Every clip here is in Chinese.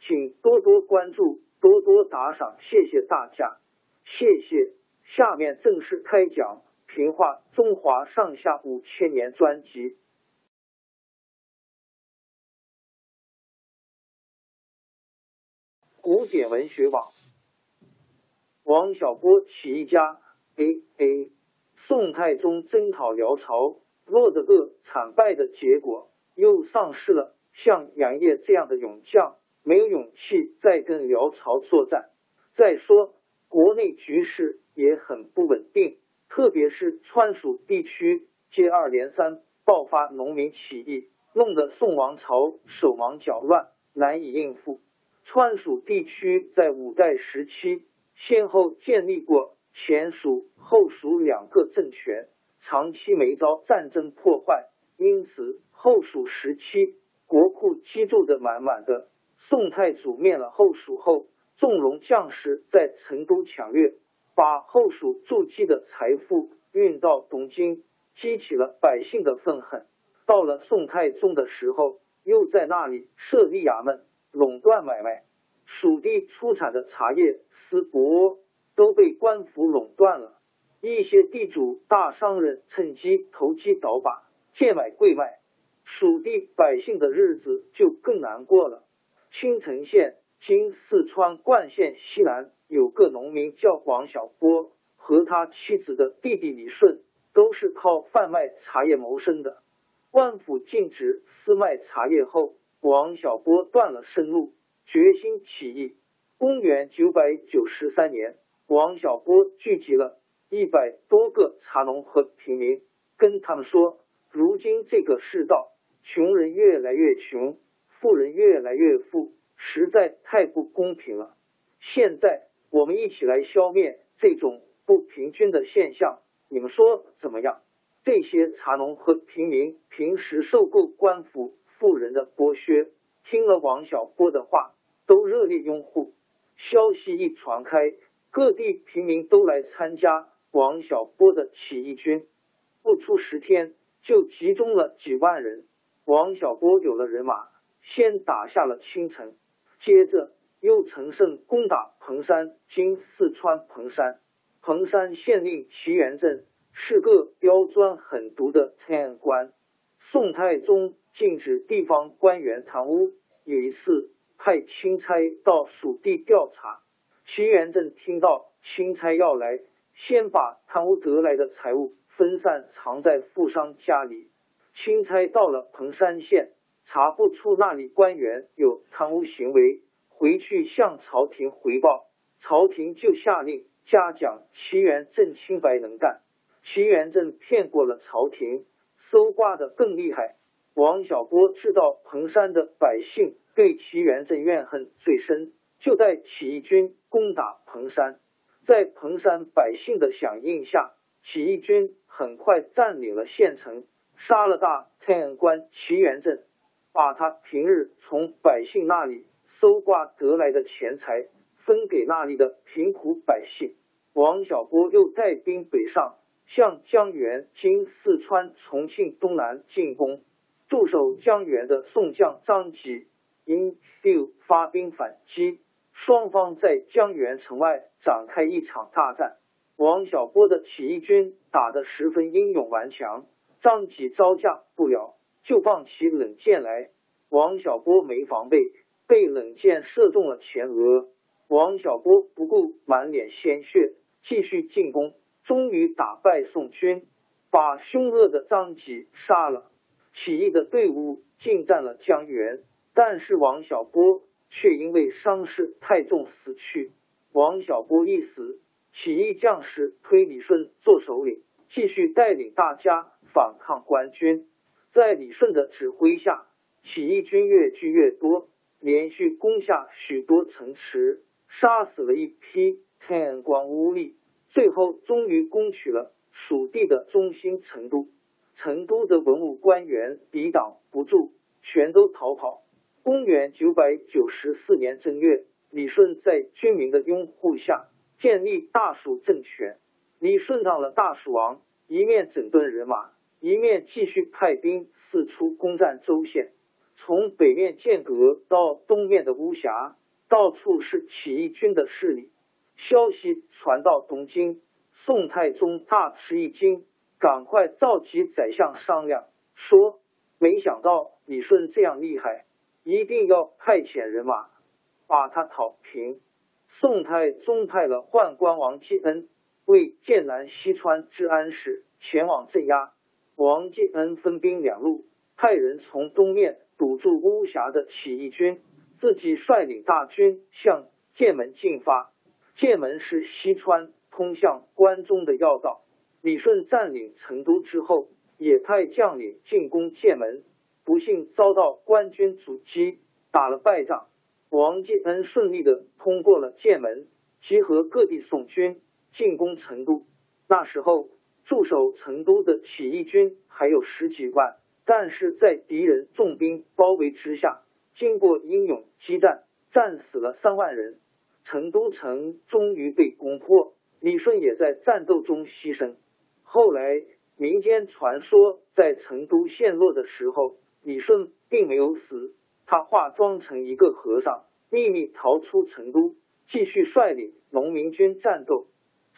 请多多关注，多多打赏，谢谢大家，谢谢。下面正式开讲《评话中华上下五千年》专辑。古典文学网，王小波起义家，A A，宋太宗征讨辽朝，落得个惨败的结果，又丧失了像杨业这样的勇将。没有勇气再跟辽朝作战。再说，国内局势也很不稳定，特别是川蜀地区接二连三爆发农民起义，弄得宋王朝手忙脚乱，难以应付。川蜀地区在五代时期先后建立过前蜀、后蜀两个政权，长期没遭战争破坏，因此后蜀时期国库积住的满满的。宋太祖灭了后蜀后，纵容将士在成都抢掠，把后蜀筑基的财富运到东京，激起了百姓的愤恨。到了宋太宗的时候，又在那里设立衙门，垄断买卖。蜀地出产的茶叶、丝帛都被官府垄断了，一些地主大商人趁机投机倒把，贱买贵卖，蜀地百姓的日子就更难过了。青城县（今四川灌县西南）有个农民叫王小波，和他妻子的弟弟李顺都是靠贩卖茶叶谋生的。官府禁止私卖茶叶后，王小波断了生路，决心起义。公元九百九十三年，王小波聚集了一百多个茶农和平民，跟他们说：“如今这个世道，穷人越来越穷。”富人越来越富，实在太不公平了。现在我们一起来消灭这种不平均的现象，你们说怎么样？这些茶农和平民平时受够官府富人的剥削，听了王小波的话，都热烈拥护。消息一传开，各地平民都来参加王小波的起义军，不出十天就集中了几万人。王小波有了人马。先打下了青城，接着又乘胜攻打彭山（今四川彭山）。彭山县令齐元镇是个刁钻狠毒的贪官。宋太宗禁止地方官员贪污，有一次派钦差到蜀地调查。齐元镇听到钦差要来，先把贪污得来的财物分散藏在富商家里。钦差到了彭山县。查不出那里官员有贪污行为，回去向朝廷回报，朝廷就下令嘉奖齐元正清白能干。齐元正骗过了朝廷，搜刮的更厉害。王小波知道彭山的百姓对齐元正怨恨最深，就带起义军攻打彭山。在彭山百姓的响应下，起义军很快占领了县城，杀了大太阳官齐元正。把他平日从百姓那里搜刮得来的钱财分给那里的贫苦百姓。王小波又带兵北上，向江源（今四川重庆东南）进攻。驻守江源的宋将张吉因六发兵反击，双方在江源城外展开一场大战。王小波的起义军打得十分英勇顽强，张吉招架不了，就放起冷箭来。王小波没防备，被冷箭射中了前额。王小波不顾满脸鲜血。继续进攻，终于打败宋军，把凶恶的张吉杀了。起义的队伍进占了江源，但是王小波却因为伤势太重死去。王小波一死，起义将士推李顺做首领，继续带领大家反抗官军。在李顺的指挥下，起义军越聚越多，连续攻下许多城池，杀死了一批。天光无力，最后终于攻取了蜀地的中心成都。成都的文武官员抵挡不住，全都逃跑。公元九百九十四年正月，李顺在军民的拥护下建立大蜀政权。李顺当了大蜀王，一面整顿人马，一面继续派兵四处攻占州县。从北面剑阁到东面的巫峡，到处是起义军的势力。消息传到东京，宋太宗大吃一惊，赶快召集宰相商量，说：“没想到李顺这样厉害，一定要派遣人马把他讨平。”宋太宗派了宦官王继恩为剑南西川治安使前往镇压。王继恩分兵两路，派人从东面堵住巫峡的起义军，自己率领大军向剑门进发。剑门是西川通向关中的要道。李顺占领成都之后，也派将领进攻剑门，不幸遭到官军阻击，打了败仗。王继恩顺利的通过了剑门，集合各地宋军进攻成都。那时候驻守成都的起义军还有十几万，但是在敌人重兵包围之下，经过英勇激战，战死了三万人。成都城终于被攻破，李顺也在战斗中牺牲。后来民间传说，在成都陷落的时候，李顺并没有死，他化妆成一个和尚，秘密逃出成都，继续率领农民军战斗。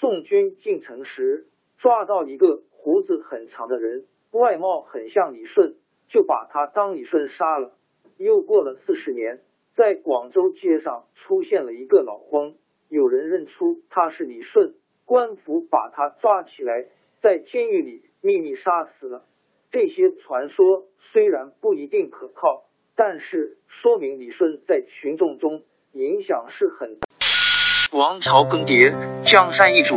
宋军进城时，抓到一个胡子很长的人，外貌很像李顺，就把他当李顺杀了。又过了四十年。在广州街上出现了一个老翁，有人认出他是李顺，官府把他抓起来，在监狱里秘密杀死了。这些传说虽然不一定可靠，但是说明李顺在群众中影响是很。王朝更迭，江山易主，